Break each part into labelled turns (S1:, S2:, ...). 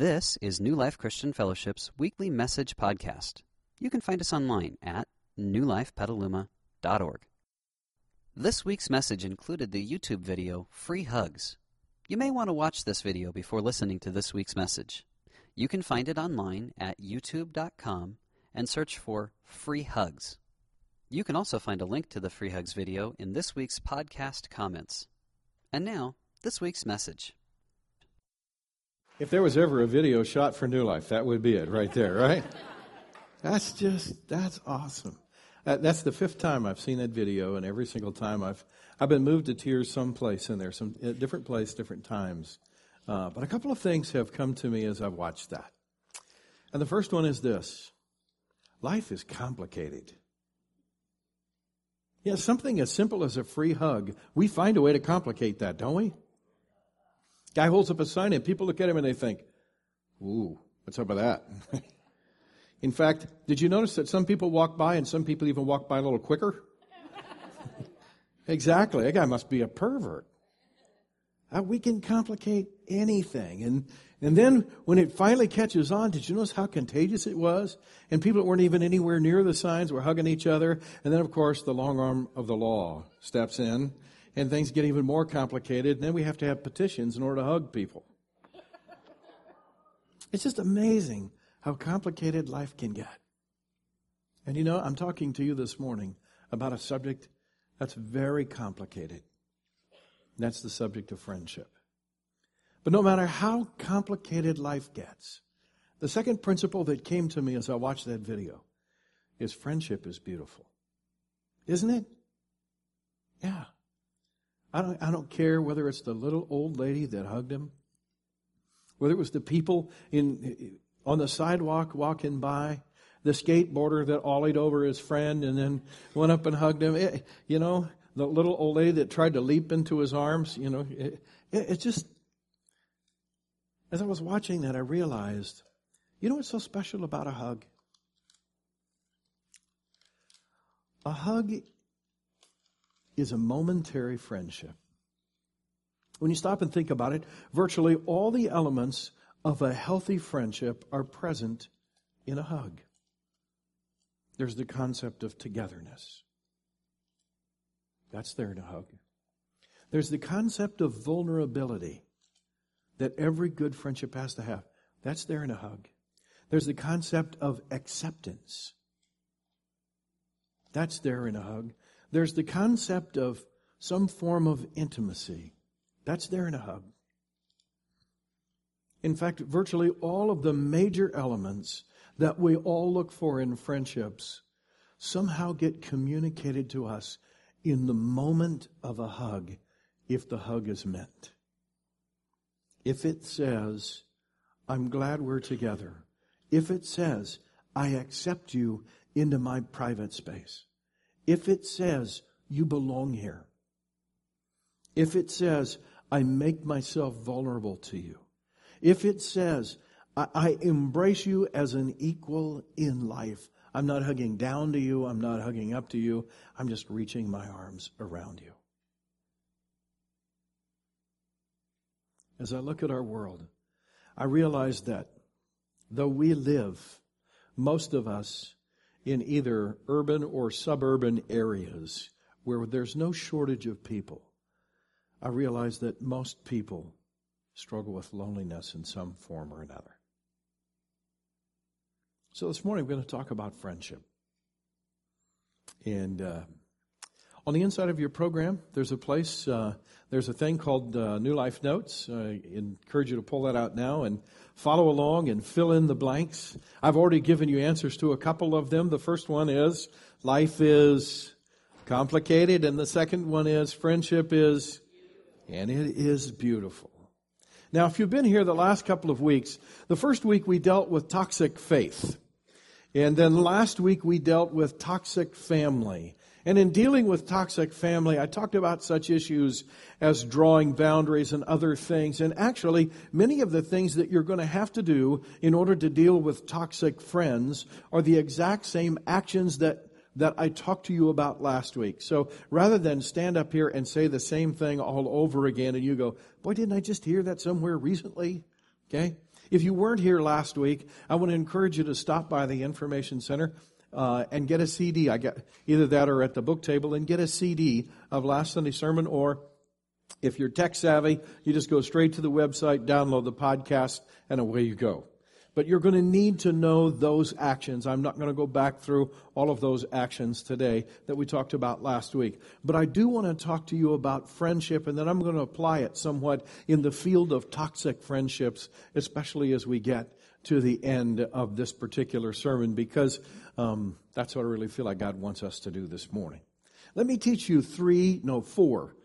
S1: This is New Life Christian Fellowship's weekly message podcast. You can find us online at newlifepetaluma.org. This week's message included the YouTube video Free Hugs. You may want to watch this video before listening to this week's message. You can find it online at youtube.com and search for Free Hugs. You can also find a link to the Free Hugs video in this week's podcast comments. And now, this week's message.
S2: If there was ever a video shot for New Life, that would be it right there, right? that's just, that's awesome. That, that's the fifth time I've seen that video, and every single time I've, I've been moved to tears someplace in there, some different place, different times. Uh, but a couple of things have come to me as I've watched that. And the first one is this life is complicated. Yeah, something as simple as a free hug, we find a way to complicate that, don't we? Guy holds up a sign and people look at him and they think, ooh, what's up with that? In fact, did you notice that some people walk by and some people even walk by a little quicker? exactly. That guy must be a pervert. Uh, we can complicate anything. And, and then when it finally catches on, did you notice how contagious it was? And people that weren't even anywhere near the signs were hugging each other. And then, of course, the long arm of the law steps in and things get even more complicated. And then we have to have petitions in order to hug people. It's just amazing how complicated life can get. And you know, I'm talking to you this morning about a subject that's very complicated. That's the subject of friendship. But no matter how complicated life gets, the second principle that came to me as I watched that video is friendship is beautiful. Isn't it? Yeah. I don't, I don't care whether it's the little old lady that hugged him, whether it was the people in, on the sidewalk walking by, the skateboarder that ollied over his friend and then went up and hugged him. It, you know, the little old lady that tried to leap into his arms. You know, it, it, it just, as I was watching that, I realized, you know what's so special about a hug? A hug is a momentary friendship. When you stop and think about it, virtually all the elements of a healthy friendship are present in a hug. There's the concept of togetherness. That's there in a hug. There's the concept of vulnerability that every good friendship has to have. That's there in a hug. There's the concept of acceptance. That's there in a hug. There's the concept of some form of intimacy. That's there in a hug. In fact, virtually all of the major elements that we all look for in friendships somehow get communicated to us in the moment of a hug if the hug is meant. If it says, I'm glad we're together. If it says, I accept you into my private space if it says, you belong here, if it says, I make myself vulnerable to you, if it says, I, I embrace you as an equal in life, I'm not hugging down to you, I'm not hugging up to you, I'm just reaching my arms around you. As I look at our world, I realize that though we live, most of us, in either urban or suburban areas where there's no shortage of people, I realize that most people struggle with loneliness in some form or another. So this morning we're going to talk about friendship. And uh, on the inside of your program, there's a place, uh, there's a thing called uh, New Life Notes. I encourage you to pull that out now and follow along and fill in the blanks. I've already given you answers to a couple of them. The first one is life is complicated, and the second one is friendship is, and it is beautiful. Now, if you've been here the last couple of weeks, the first week we dealt with toxic faith. And then last week we dealt with toxic family. And in dealing with toxic family, I talked about such issues as drawing boundaries and other things. And actually, many of the things that you're going to have to do in order to deal with toxic friends are the exact same actions that that I talked to you about last week. So rather than stand up here and say the same thing all over again and you go, boy, didn't I just hear that somewhere recently? Okay? If you weren't here last week, I want to encourage you to stop by the Information Center uh, and get a CD. I got either that or at the book table and get a CD of last Sunday's sermon. Or if you're tech savvy, you just go straight to the website, download the podcast, and away you go. But you're going to need to know those actions. I'm not going to go back through all of those actions today that we talked about last week. But I do want to talk to you about friendship, and then I'm going to apply it somewhat in the field of toxic friendships, especially as we get to the end of this particular sermon, because um, that's what I really feel like God wants us to do this morning. Let me teach you three, no, four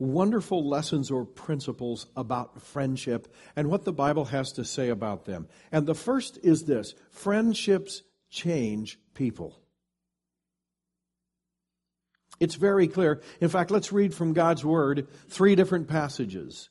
S2: wonderful lessons or principles about friendship and what the Bible has to say about them. And the first is this friendships change people. It's very clear. In fact, let's read from God's Word three different passages.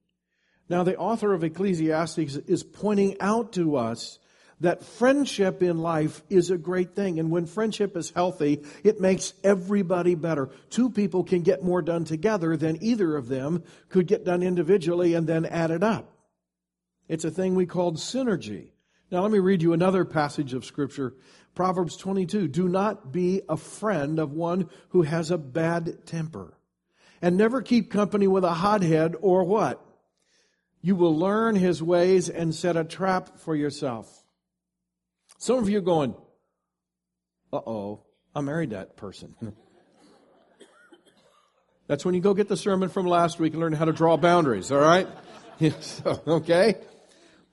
S2: Now, the author of Ecclesiastes is pointing out to us that friendship in life is a great thing. And when friendship is healthy, it makes everybody better. Two people can get more done together than either of them could get done individually and then add it up. It's a thing we called synergy. Now let me read you another passage of scripture. Proverbs 22. Do not be a friend of one who has a bad temper. And never keep company with a hothead or what? You will learn his ways and set a trap for yourself. Some of you are going, uh oh, I married that person. That's when you go get the sermon from last week and learn how to draw boundaries, all right? okay?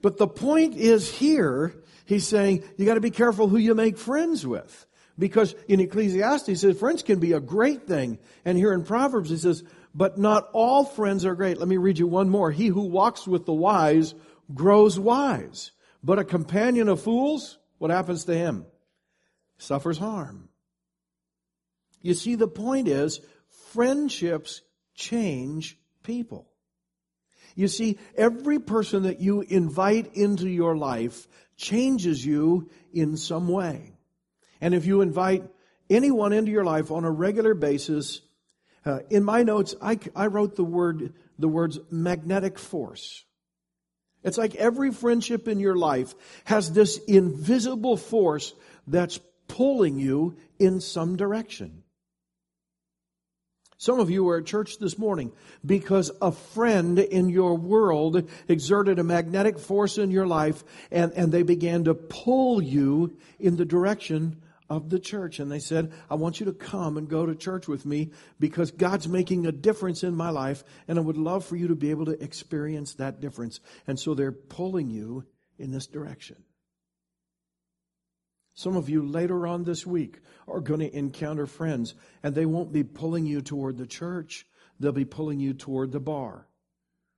S2: But the point is here, he's saying you got to be careful who you make friends with. Because in Ecclesiastes, he says friends can be a great thing. And here in Proverbs, he says, but not all friends are great. Let me read you one more. He who walks with the wise grows wise, but a companion of fools what happens to him? Suffers harm. You see, the point is, friendships change people. You see, every person that you invite into your life changes you in some way. And if you invite anyone into your life on a regular basis, uh, in my notes, I, I wrote the word, the words magnetic force. It's like every friendship in your life has this invisible force that's pulling you in some direction. Some of you were at church this morning because a friend in your world exerted a magnetic force in your life and, and they began to pull you in the direction of the church. And they said, I want you to come and go to church with me because God's making a difference in my life and I would love for you to be able to experience that difference. And so they're pulling you in this direction. Some of you later on this week are going to encounter friends and they won't be pulling you toward the church. They'll be pulling you toward the bar.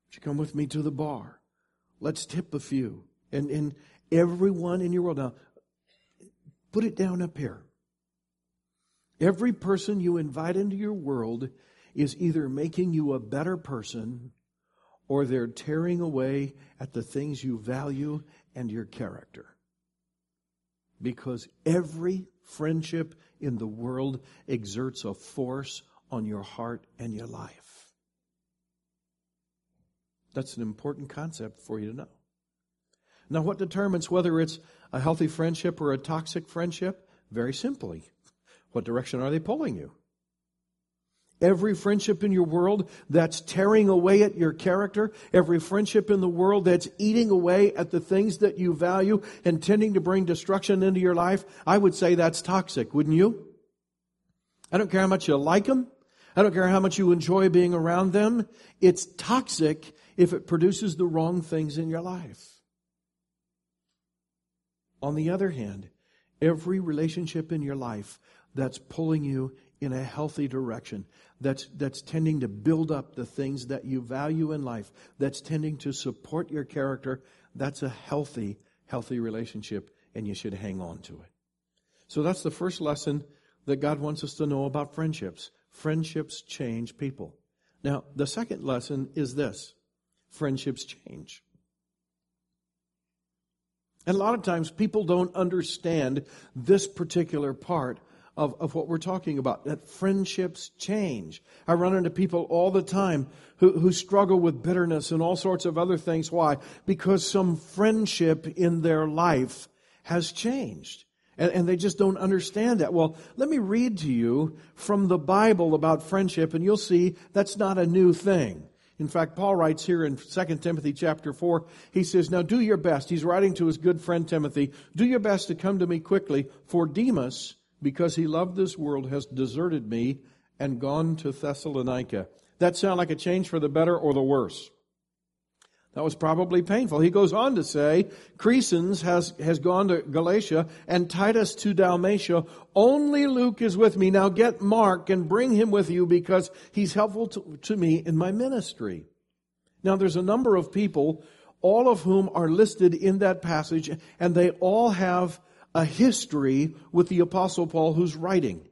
S2: Would you come with me to the bar? Let's tip a few. And, and everyone in your world. Now, Put it down up here. Every person you invite into your world is either making you a better person or they're tearing away at the things you value and your character. Because every friendship in the world exerts a force on your heart and your life. That's an important concept for you to know. Now, what determines whether it's a healthy friendship or a toxic friendship? Very simply, what direction are they pulling you? Every friendship in your world that's tearing away at your character, every friendship in the world that's eating away at the things that you value and tending to bring destruction into your life, I would say that's toxic, wouldn't you? I don't care how much you like them. I don't care how much you enjoy being around them. It's toxic if it produces the wrong things in your life. On the other hand, every relationship in your life that's pulling you in a healthy direction, that's, that's tending to build up the things that you value in life, that's tending to support your character, that's a healthy, healthy relationship and you should hang on to it. So that's the first lesson that God wants us to know about friendships. Friendships change people. Now, the second lesson is this friendships change. And a lot of times people don't understand this particular part of, of what we're talking about, that friendships change. I run into people all the time who, who struggle with bitterness and all sorts of other things. Why? Because some friendship in their life has changed. And, and they just don't understand that. Well, let me read to you from the Bible about friendship, and you'll see that's not a new thing. In fact, Paul writes here in 2 Timothy chapter 4, he says, Now do your best. He's writing to his good friend Timothy, do your best to come to me quickly, for Demas, because he loved this world, has deserted me and gone to Thessalonica. That sound like a change for the better or the worse? That was probably painful. He goes on to say, Crescens has, has gone to Galatia and Titus to Dalmatia. Only Luke is with me. Now get Mark and bring him with you because he's helpful to, to me in my ministry. Now there's a number of people, all of whom are listed in that passage, and they all have a history with the apostle Paul who's writing.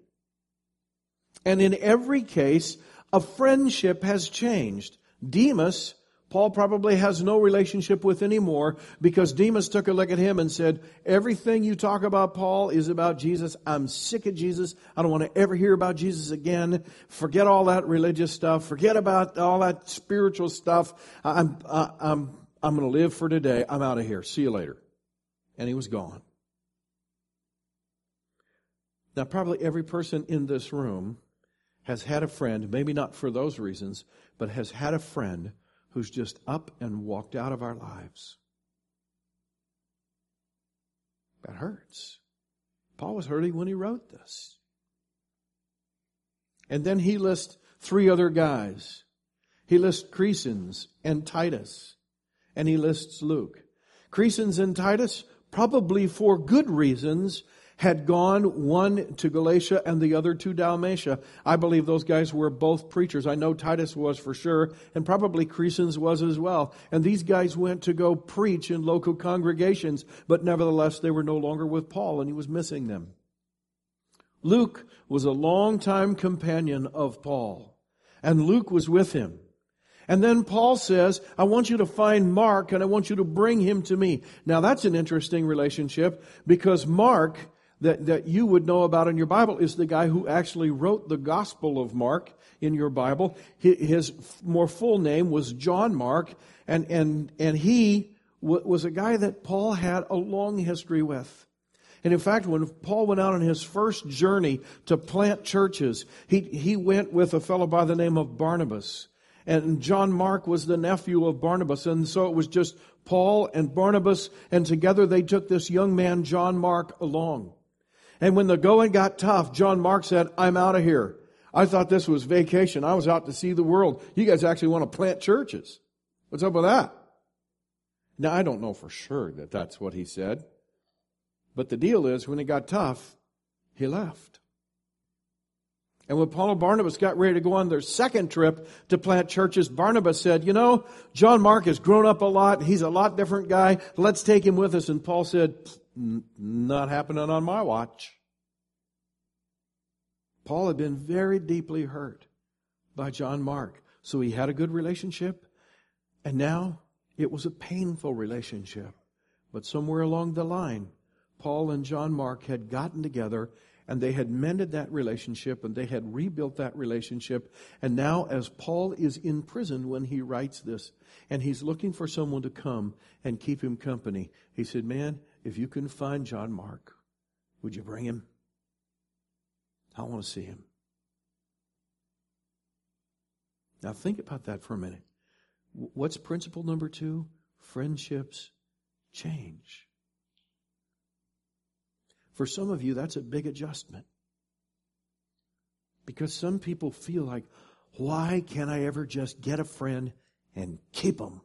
S2: And in every case, a friendship has changed. Demas Paul probably has no relationship with anymore because Demas took a look at him and said, Everything you talk about, Paul, is about Jesus. I'm sick of Jesus. I don't want to ever hear about Jesus again. Forget all that religious stuff. Forget about all that spiritual stuff. I'm, I'm, I'm going to live for today. I'm out of here. See you later. And he was gone. Now, probably every person in this room has had a friend, maybe not for those reasons, but has had a friend who's just up and walked out of our lives. That hurts. Paul was hurting when he wrote this. And then he lists three other guys. He lists Crescens and Titus, and he lists Luke. Crescens and Titus, probably for good reasons, had gone, one to Galatia and the other to Dalmatia. I believe those guys were both preachers. I know Titus was for sure, and probably Crescens was as well. And these guys went to go preach in local congregations, but nevertheless they were no longer with Paul and he was missing them. Luke was a longtime companion of Paul, and Luke was with him. And then Paul says, I want you to find Mark and I want you to bring him to me. Now that's an interesting relationship because Mark that, that you would know about in your Bible is the guy who actually wrote the Gospel of Mark in your Bible. His more full name was John Mark, and, and, and he was a guy that Paul had a long history with. And in fact, when Paul went out on his first journey to plant churches, he, he went with a fellow by the name of Barnabas. And John Mark was the nephew of Barnabas. And so it was just Paul and Barnabas, and together they took this young man, John Mark, along. And when the going got tough, John Mark said, I'm out of here. I thought this was vacation. I was out to see the world. You guys actually want to plant churches. What's up with that? Now, I don't know for sure that that's what he said. But the deal is, when it got tough, he left. And when Paul and Barnabas got ready to go on their second trip to plant churches, Barnabas said, You know, John Mark has grown up a lot. He's a lot different guy. Let's take him with us. And Paul said, not happening on my watch. Paul had been very deeply hurt by John Mark. So he had a good relationship, and now it was a painful relationship. But somewhere along the line, Paul and John Mark had gotten together and they had mended that relationship and they had rebuilt that relationship. And now, as Paul is in prison when he writes this, and he's looking for someone to come and keep him company, he said, Man, if you can find John Mark, would you bring him? I want to see him. Now, think about that for a minute. What's principle number two? Friendships change. For some of you, that's a big adjustment. Because some people feel like, why can't I ever just get a friend and keep them?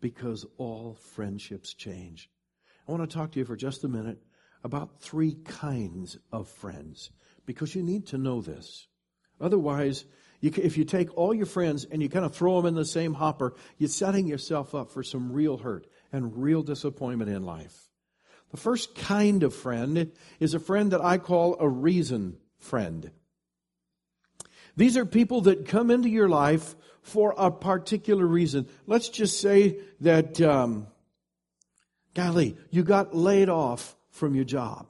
S2: Because all friendships change. I want to talk to you for just a minute about three kinds of friends because you need to know this. Otherwise, You, if you take all your friends and you kind of throw them in the same hopper, you're setting yourself up for some real hurt and real disappointment in life. The first kind of friend is a friend that I call a reason friend. These are people that come into your life for a particular reason. Let's just say that, um, golly, you got laid off from your job.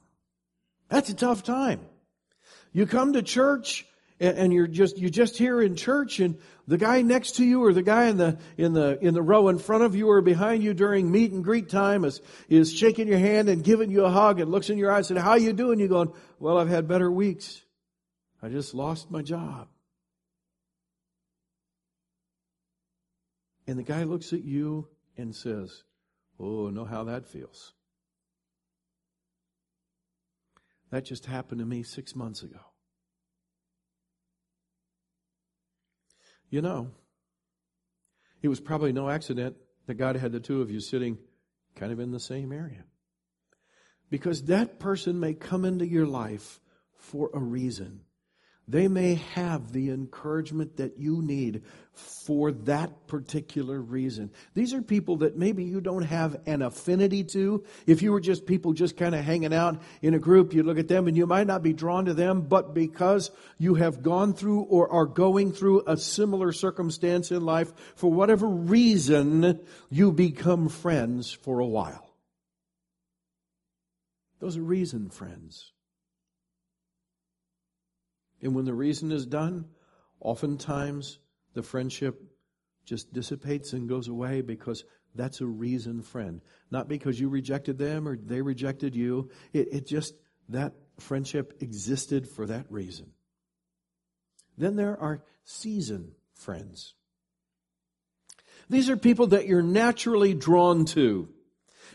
S2: That's a tough time. You come to church and you're just you're just here in church and the guy next to you or the guy in the in the in the row in front of you or behind you during meet and greet time is is shaking your hand and giving you a hug and looks in your eyes and says, how you doing you going well I've had better weeks I just lost my job and the guy looks at you and says oh know how that feels that just happened to me 6 months ago You know, it was probably no accident that God had the two of you sitting kind of in the same area. Because that person may come into your life for a reason. They may have the encouragement that you need for that particular reason. These are people that maybe you don't have an affinity to. If you were just people just kind of hanging out in a group, you look at them and you might not be drawn to them, but because you have gone through or are going through a similar circumstance in life, for whatever reason, you become friends for a while. Those are reason friends. And when the reason is done, oftentimes the friendship just dissipates and goes away because that's a reason friend. Not because you rejected them or they rejected you. It, it just, that friendship existed for that reason. Then there are season friends. These are people that you're naturally drawn to.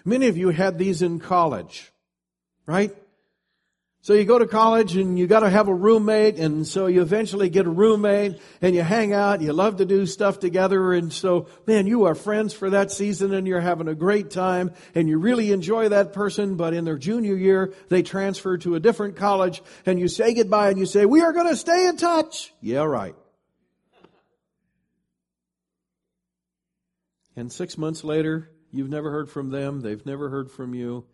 S2: Many of you had these in college, right? So you go to college and you gotta have a roommate and so you eventually get a roommate and you hang out, you love to do stuff together and so, man, you are friends for that season and you're having a great time and you really enjoy that person, but in their junior year, they transfer to a different college and you say goodbye and you say, we are gonna stay in touch. Yeah, right. And six months later, you've never heard from them, they've never heard from you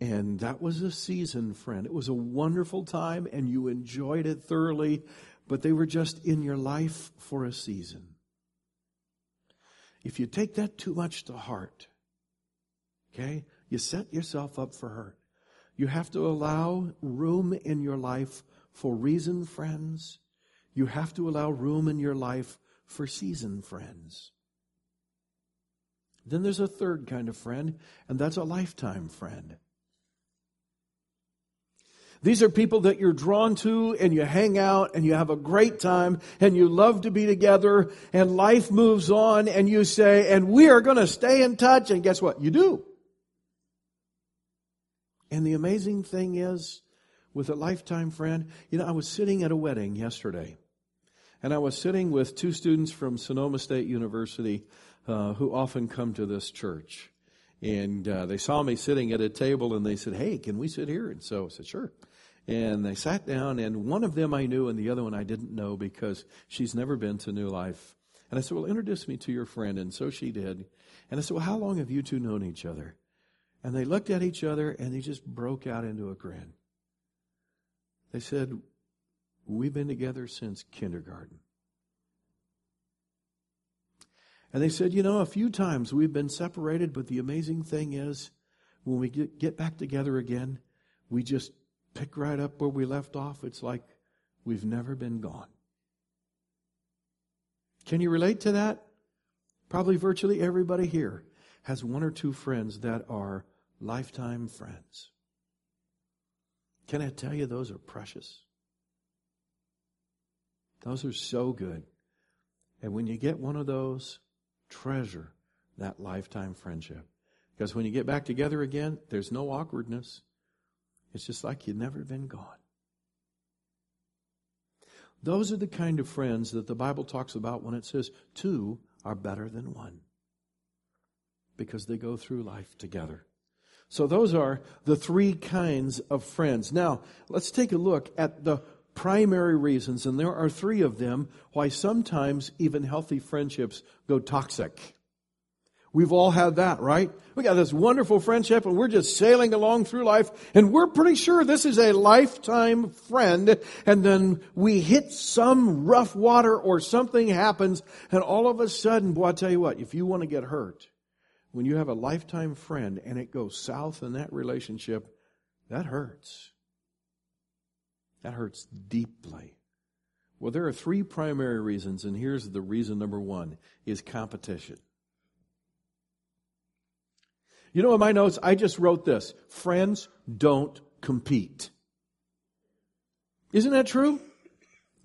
S2: and that was a season, friend. It was a wonderful time and you enjoyed it thoroughly, but they were just in your life for a season. If you take that too much to heart, okay, you set yourself up for hurt. You have to allow room in your life for reason friends. You have to allow room in your life for season friends. Then there's a third kind of friend, and that's a lifetime friend. These are people that you're drawn to and you hang out and you have a great time and you love to be together and life moves on and you say, and we are going to stay in touch. And guess what? You do. And the amazing thing is, with a lifetime friend, you know, I was sitting at a wedding yesterday and I was sitting with two students from Sonoma State University uh, who often come to this church. And uh, they saw me sitting at a table and they said, Hey, can we sit here? And so I said, Sure. And they sat down, and one of them I knew, and the other one I didn't know because she's never been to New Life. And I said, Well, introduce me to your friend. And so she did. And I said, Well, how long have you two known each other? And they looked at each other and they just broke out into a grin. They said, We've been together since kindergarten. And they said, You know, a few times we've been separated, but the amazing thing is, when we get, get back together again, we just pick right up where we left off. It's like we've never been gone. Can you relate to that? Probably virtually everybody here has one or two friends that are lifetime friends. Can I tell you, those are precious? Those are so good. And when you get one of those, treasure that lifetime friendship. Because when you get back together again, there's no awkwardness. It's just like you'd never been gone. Those are the kind of friends that the Bible talks about when it says two are better than one. Because they go through life together. So those are the three kinds of friends. Now, let's take a look at the primary reasons, and there are three of them, why sometimes even healthy friendships go toxic. We've all had that, right? We got this wonderful friendship and we're just sailing along through life and we're pretty sure this is a lifetime friend and then we hit some rough water or something happens and all of a sudden, boy, I tell you what, if you want to get hurt, when you have a lifetime friend and it goes south in that relationship, that hurts. That hurts deeply. Well, there are three primary reasons, and here's the reason number one is competition. You know, in my notes, I just wrote this friends don't compete. Isn't that true?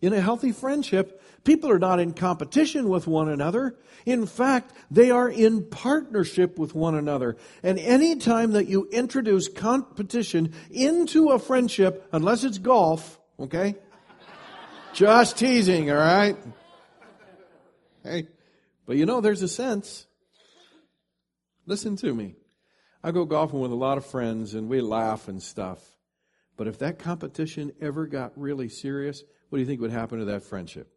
S2: In a healthy friendship, people are not in competition with one another. In fact, they are in partnership with one another. And any time that you introduce competition into a friendship, unless it's golf, okay? Just teasing, all right? Hey, but you know, there's a sense. Listen to me. I go golfing with a lot of friends and we laugh and stuff. But if that competition ever got really serious, what do you think would happen to that friendship?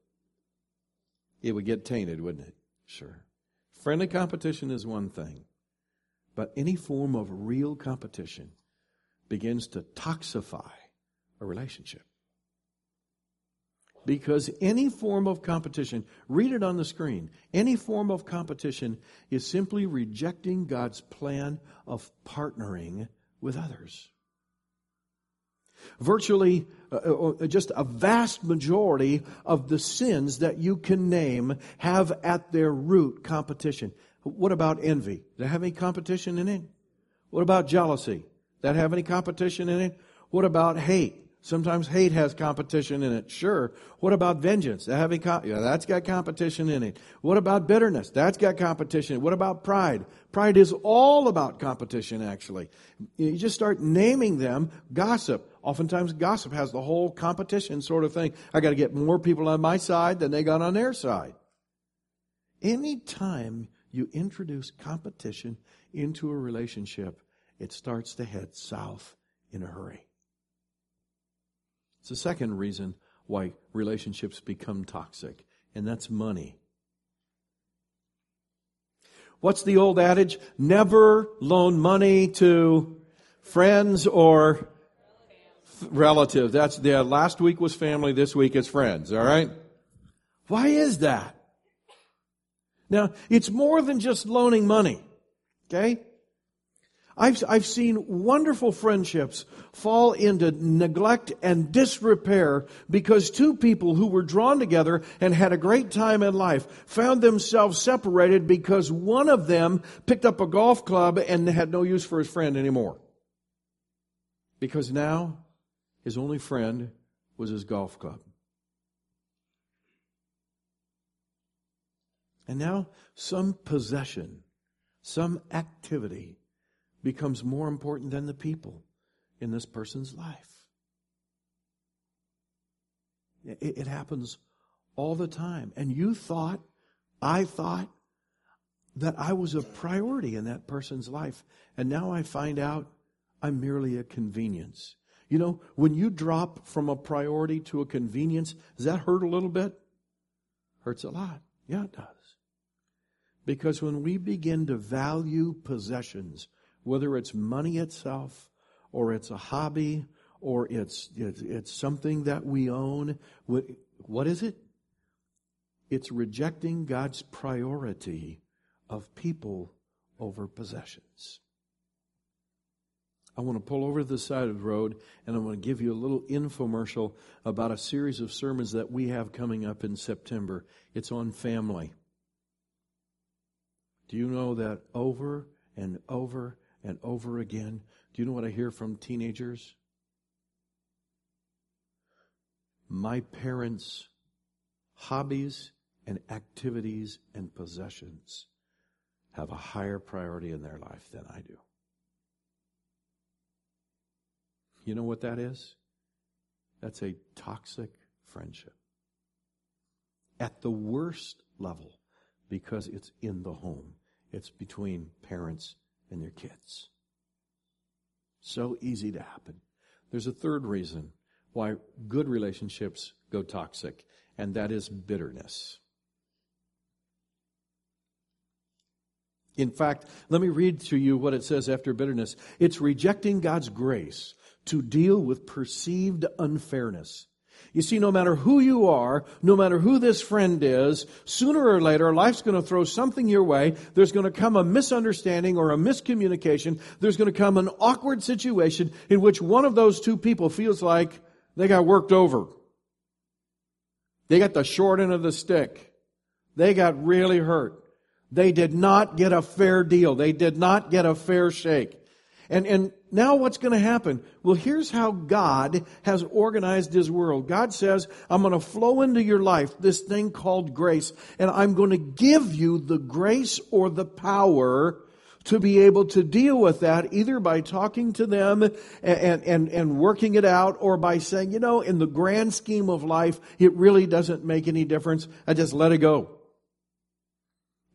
S2: It would get tainted, wouldn't it? Sure. Friendly competition is one thing, but any form of real competition begins to toxify a relationship. Because any form of competition, read it on the screen, any form of competition is simply rejecting God's plan of partnering with others. Virtually, uh, uh, uh, just a vast majority of the sins that you can name have at their root competition. What about envy? Does that have any competition in it? What about jealousy? Does that have any competition in it? What about hate? Sometimes hate has competition in it. Sure. What about vengeance? Having co- yeah, that's got competition in it. What about bitterness? That's got competition. What about pride? Pride is all about competition, actually. You just start naming them. Gossip. Oftentimes, gossip has the whole competition sort of thing. I got to get more people on my side than they got on their side. Anytime you introduce competition into a relationship, it starts to head south in a hurry. It's the second reason why relationships become toxic, and that's money. What's the old adage? Never loan money to friends or relatives. That's the last week was family, this week is friends, all right? Why is that? Now, it's more than just loaning money. Okay? I've, I've seen wonderful friendships fall into neglect and disrepair because two people who were drawn together and had a great time in life found themselves separated because one of them picked up a golf club and had no use for his friend anymore. Because now his only friend was his golf club. And now some possession, some activity, becomes more important than the people in this person's life. It, it happens all the time. And you thought, I thought, that I was a priority in that person's life. And now I find out I'm merely a convenience. You know, when you drop from a priority to a convenience, does that hurt a little bit? Hurts a lot. Yeah, it does. Because when we begin to value possessions whether it's money itself or it's a hobby or it's, it's, it's something that we own. what, What is it? It's rejecting God's priority of people over possessions. I want to pull over to the side of the road and I want to give you a little infomercial about a series of sermons that we have coming up in September. It's on family. Do you know that over and over and over again. Do you know what I hear from teenagers? My parents' hobbies and activities and possessions have a higher priority in their life than I do. You know what that is? That's a toxic friendship. At the worst level, because it's in the home. It's between parents and their kids. So easy to happen. There's a third reason why good relationships go toxic, and that is bitterness. In fact, let me read to you what it says after bitterness. It's rejecting God's grace to deal with perceived unfairness. You see, no matter who you are, no matter who this friend is, sooner or later, life's going to throw something your way. There's going to come a misunderstanding or a miscommunication. There's going to come an awkward situation in which one of those two people feels like they got worked over. They got the short end of the stick. They got really hurt. They did not get a fair deal. They did not get a fair shake. And, and now what's going to happen? Well, here's how God has organized His world. God says, I'm going to flow into your life this thing called grace, and I'm going to give you the grace or the power to be able to deal with that either by talking to them and, and, and, working it out or by saying, you know, in the grand scheme of life, it really doesn't make any difference. I just let it go.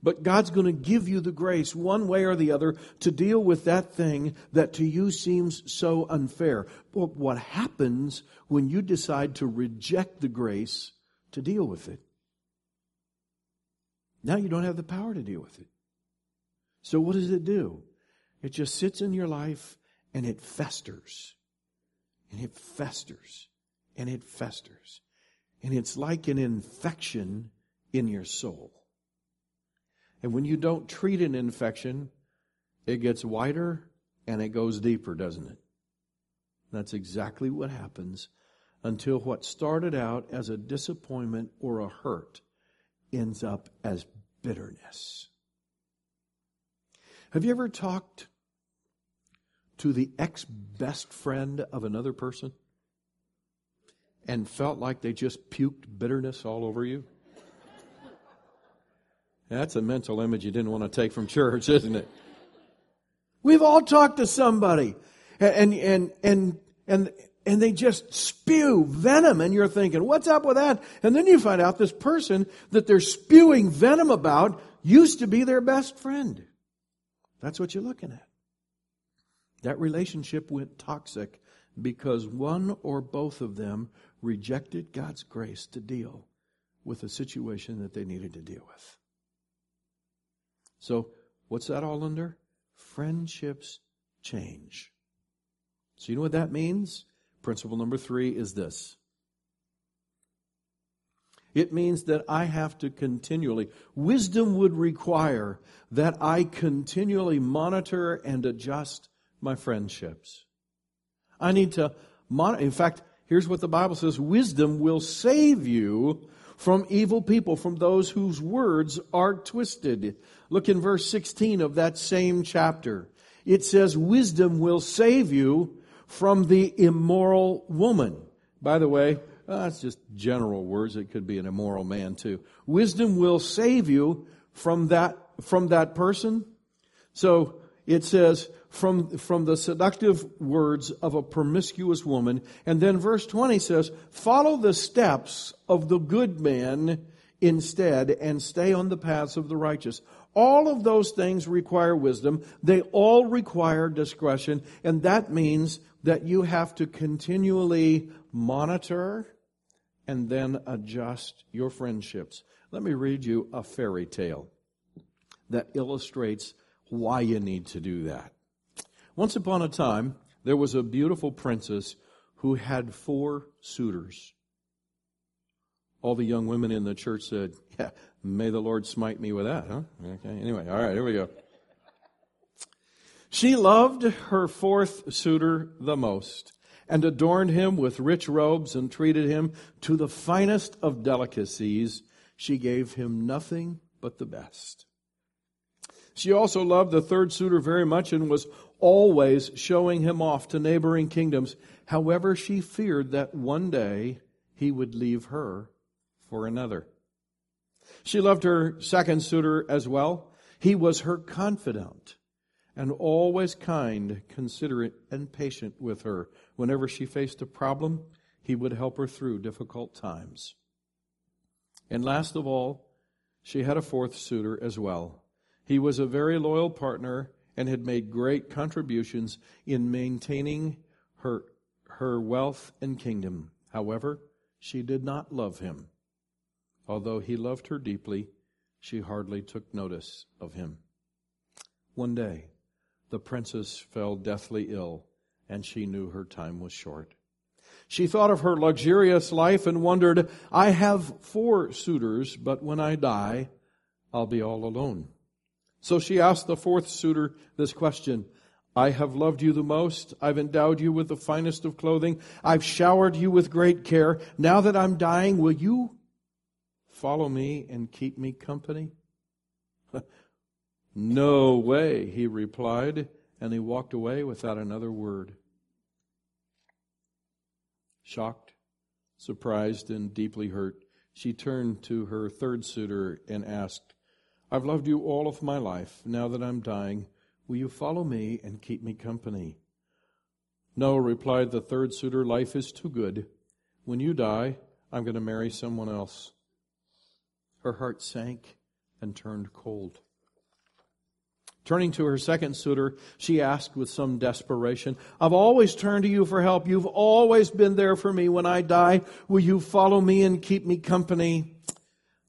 S2: But God's going to give you the grace, one way or the other, to deal with that thing that to you seems so unfair. But what happens when you decide to reject the grace to deal with it? Now you don't have the power to deal with it. So what does it do? It just sits in your life and it festers. And it festers. And it festers. And it's like an infection in your soul. And when you don't treat an infection, it gets wider and it goes deeper, doesn't it? That's exactly what happens until what started out as a disappointment or a hurt ends up as bitterness. Have you ever talked to the ex best friend of another person and felt like they just puked bitterness all over you? That's a mental image you didn't want to take from church, isn't it? We've all talked to somebody and, and, and, and, and they just spew venom and you're thinking, what's up with that? And then you find out this person that they're spewing venom about used to be their best friend. That's what you're looking at. That relationship went toxic because one or both of them rejected God's grace to deal with a situation that they needed to deal with. So, what's that all under? Friendships change. So, you know what that means? Principle number three is this it means that I have to continually, wisdom would require that I continually monitor and adjust my friendships. I need to monitor. In fact, here's what the Bible says wisdom will save you from evil people, from those whose words are twisted. Look in verse 16 of that same chapter. It says, Wisdom will save you from the immoral woman. By the way, uh, that's just general words. It could be an immoral man too. Wisdom will save you from that, from that person. So it says, from, from the seductive words of a promiscuous woman. And then verse 20 says, follow the steps of the good man instead and stay on the paths of the righteous. All of those things require wisdom. They all require discretion. And that means that you have to continually monitor and then adjust your friendships. Let me read you a fairy tale that illustrates why you need to do that. Once upon a time, there was a beautiful princess who had four suitors. All the young women in the church said, Yeah, may the Lord smite me with that, huh? Okay, anyway, all right, here we go. She loved her fourth suitor the most and adorned him with rich robes and treated him to the finest of delicacies. She gave him nothing but the best. She also loved the third suitor very much and was always showing him off to neighboring kingdoms. However, she feared that one day he would leave her for another. She loved her second suitor as well. He was her confidant and always kind, considerate, and patient with her. Whenever she faced a problem, he would help her through difficult times. And last of all, she had a fourth suitor as well. He was a very loyal partner and had made great contributions in maintaining her, her wealth and kingdom. However, she did not love him. Although he loved her deeply, she hardly took notice of him. One day, the princess fell deathly ill, and she knew her time was short. She thought of her luxurious life and wondered, I have four suitors, but when I die, I'll be all alone. So she asked the fourth suitor this question. I have loved you the most. I've endowed you with the finest of clothing. I've showered you with great care. Now that I'm dying, will you follow me and keep me company? no way, he replied, and he walked away without another word. Shocked, surprised, and deeply hurt, she turned to her third suitor and asked, I've loved you all of my life. Now that I'm dying, will you follow me and keep me company? No, replied the third suitor, life is too good. When you die, I'm going to marry someone else. Her heart sank and turned cold. Turning to her second suitor, she asked with some desperation, I've always turned to you for help. You've always been there for me. When I die, will you follow me and keep me company?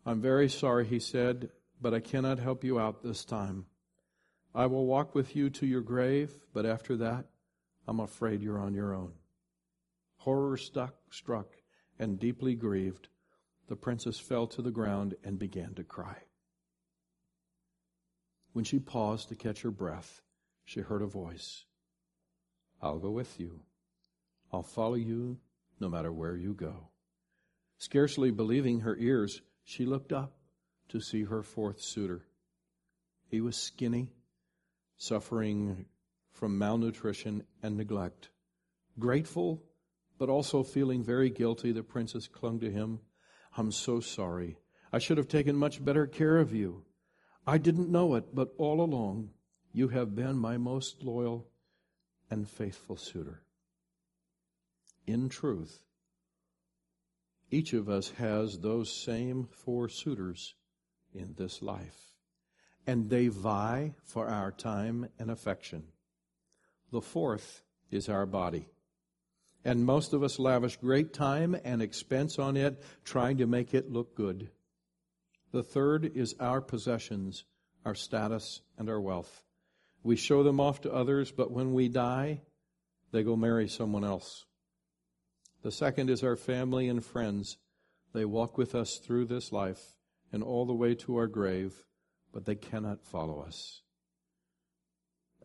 S2: I'm very sorry, he said, but I cannot help you out this time. I will walk with you to your grave, but after that, I'm afraid you're on your own. Horror stuck, struck and deeply grieved, the princess fell to the ground and began to cry. When she paused to catch her breath, she heard a voice I'll go with you. I'll follow you no matter where you go. Scarcely believing her ears, she looked up to see her fourth suitor. He was skinny, suffering from malnutrition and neglect. Grateful, but also feeling very guilty, the princess clung to him. I'm so sorry. I should have taken much better care of you. I didn't know it, but all along you have been my most loyal and faithful suitor. In truth, each of us has those same four suitors in this life, and they vie for our time and affection. The fourth is our body. And most of us lavish great time and expense on it, trying to make it look good. The third is our possessions, our status, and our wealth. We show them off to others, but when we die, they go marry someone else. The second is our family and friends. They walk with us through this life and all the way to our grave, but they cannot follow us.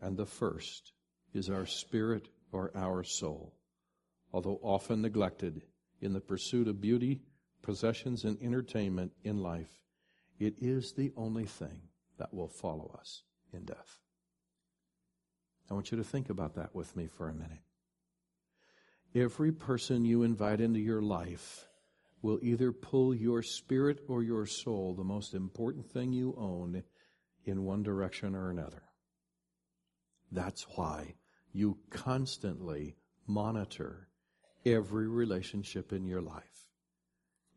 S2: And the first is our spirit or our soul, although often neglected in the pursuit of beauty, possessions, and entertainment in life. It is the only thing that will follow us in death. I want you to think about that with me for a minute. Every person you invite into your life will either pull your spirit or your soul, the most important thing you own, in one direction or another. That's why you constantly monitor every relationship in your life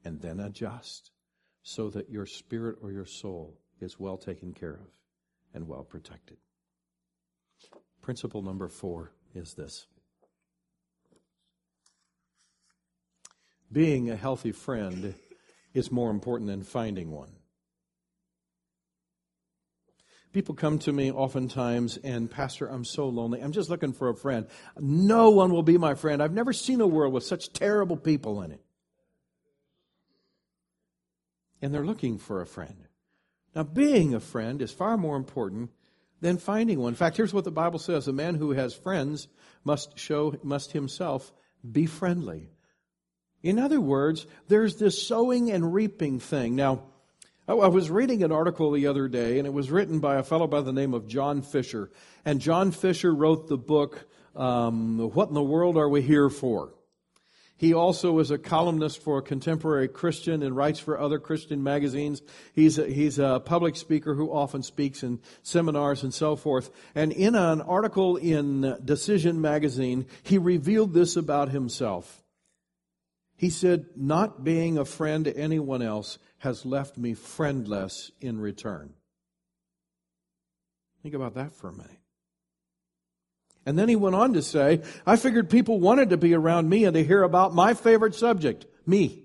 S2: and then adjust so that your spirit or your soul is well taken care of and well protected. Principle number four is this being a healthy friend is more important than finding one. People come to me oftentimes and, Pastor, I'm so lonely. I'm just looking for a friend. No one will be my friend. I've never seen a world with such terrible people in it and they're looking for a friend. Now, being a friend is far more important than finding one. In fact, here's what the Bible says a man who has friends must show, must himself be friendly. In other words, there's this sowing and reaping thing. Now, I was reading an article the other day, and it was written by a fellow by the name of John Fischer. And John Fischer wrote the book, um, What in the World Are We Here For? He also is a columnist for Contemporary Christian and writes for other Christian magazines. He's a, he's a public speaker who often speaks in seminars and so forth. And in an article in Decision magazine, he revealed this about himself. He said, not being a friend to anyone else has left me friendless in return. Think about that for a minute. And then he went on to say, I figured people wanted to be around me and to hear about my favorite subject, me.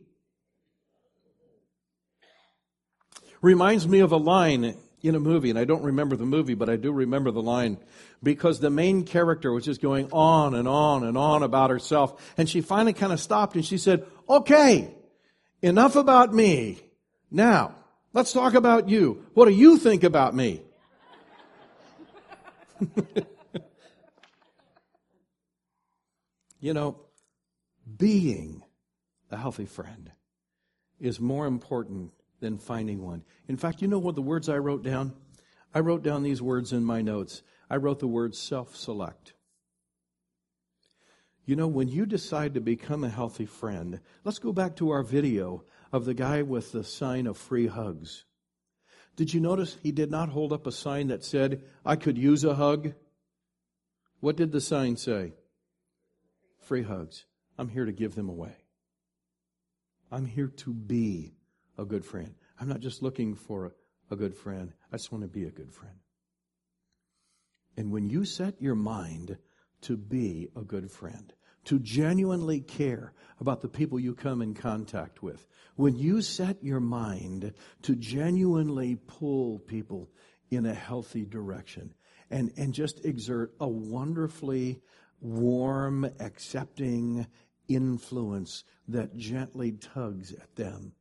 S2: Reminds me of a line in a movie, and I don't remember the movie, but I do remember the line because the main character was just going on and on and on about herself. And she finally kind of stopped and she said, okay, enough about me. Now, let's talk about you. What do you think about me? you know, being a healthy friend is more important than finding one. In fact, you know what the words I wrote down? I wrote down these words in my notes. I wrote the word self select. You know, when you decide to become a healthy friend, let's go back to our video of the guy with the sign of free hugs. Did you notice he did not hold up a sign that said, I could use a hug? What did the sign say? Free hugs. I'm here to give them away. I'm here to be a good friend. I'm not just looking for a, a good friend, I just want to be a good friend. And when you set your mind to be a good friend, to genuinely care about the people you come in contact with, when you set your mind to genuinely pull people in a healthy direction and, and just exert a wonderfully warm, accepting influence that gently tugs at them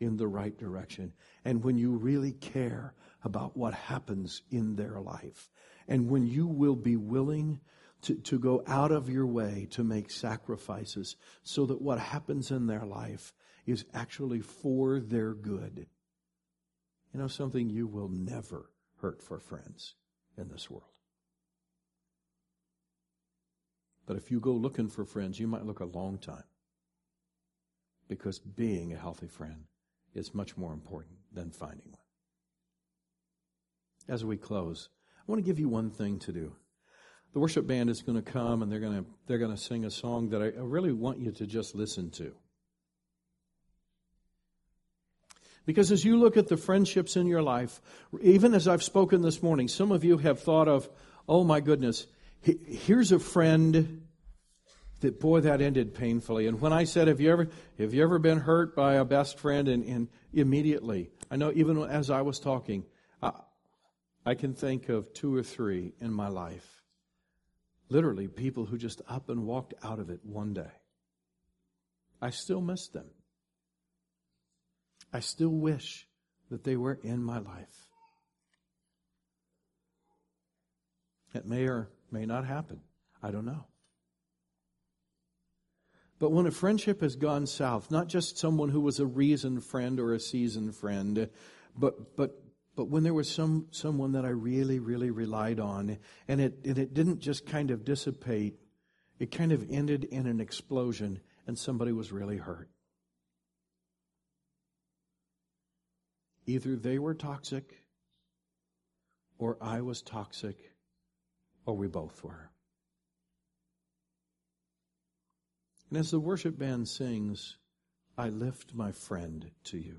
S2: in the right direction. And when you really care about what happens in their life, and when you will be willing to, to go out of your way to make sacrifices so that what happens in their life is actually for their good. You know something? You will never hurt for friends in this world. But if you go looking for friends, you might look a long time. Because being a healthy friend is much more important than finding one. As we close, I want to give you one thing to do. The worship band is going to come and they're going to, they're going to sing a song that I really want you to just listen to. Because as you look at the friendships in your life, even as I've spoken this morning, some of you have thought of, oh my goodness, here's a friend that boy that ended painfully. And when i said have you ever have you ever been hurt by a best friend? And, and immediately i know even as i was talking I, I can think of two or three in my life literally people who just up and walked out of it one day. I still miss them. I still wish that they were in my life. It may or may not happen. I don't know but when a friendship has gone south, not just someone who was a reasoned friend or a seasoned friend, but, but, but when there was some, someone that I really, really relied on, and it, and it didn't just kind of dissipate, it kind of ended in an explosion, and somebody was really hurt. Either they were toxic, or I was toxic, or we both were. And as the worship band sings, I lift my friend to you.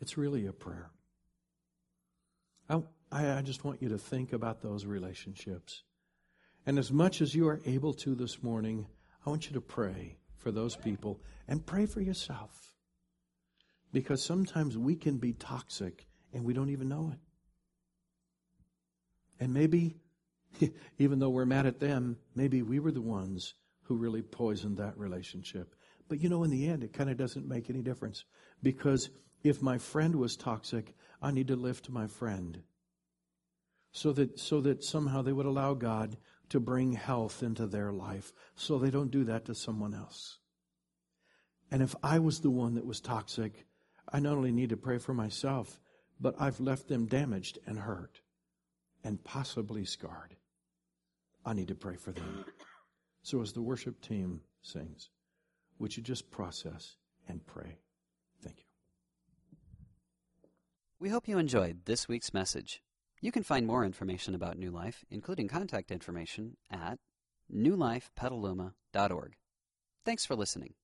S2: It's really a prayer. I, I just want you to think about those relationships. And as much as you are able to this morning, I want you to pray for those people and pray for yourself. Because sometimes we can be toxic and we don't even know it. And maybe, even though we're mad at them, maybe we were the ones who really poisoned that relationship. But you know, in the end, it kind of doesn't make any difference because if my friend was toxic, I need to lift my friend so that, so that somehow they would allow God to bring health into their life so they don't do that to someone else. And if I was the one that was toxic, I not only need to pray for myself, but I've left them damaged and hurt and possibly scarred. I need to pray for them. So as the worship team sings, would you just process and pray? Thank you.
S1: We hope you enjoyed this week's message. You can find more information about New Life, including contact information, at newlifepetaluma.org. Thanks for listening.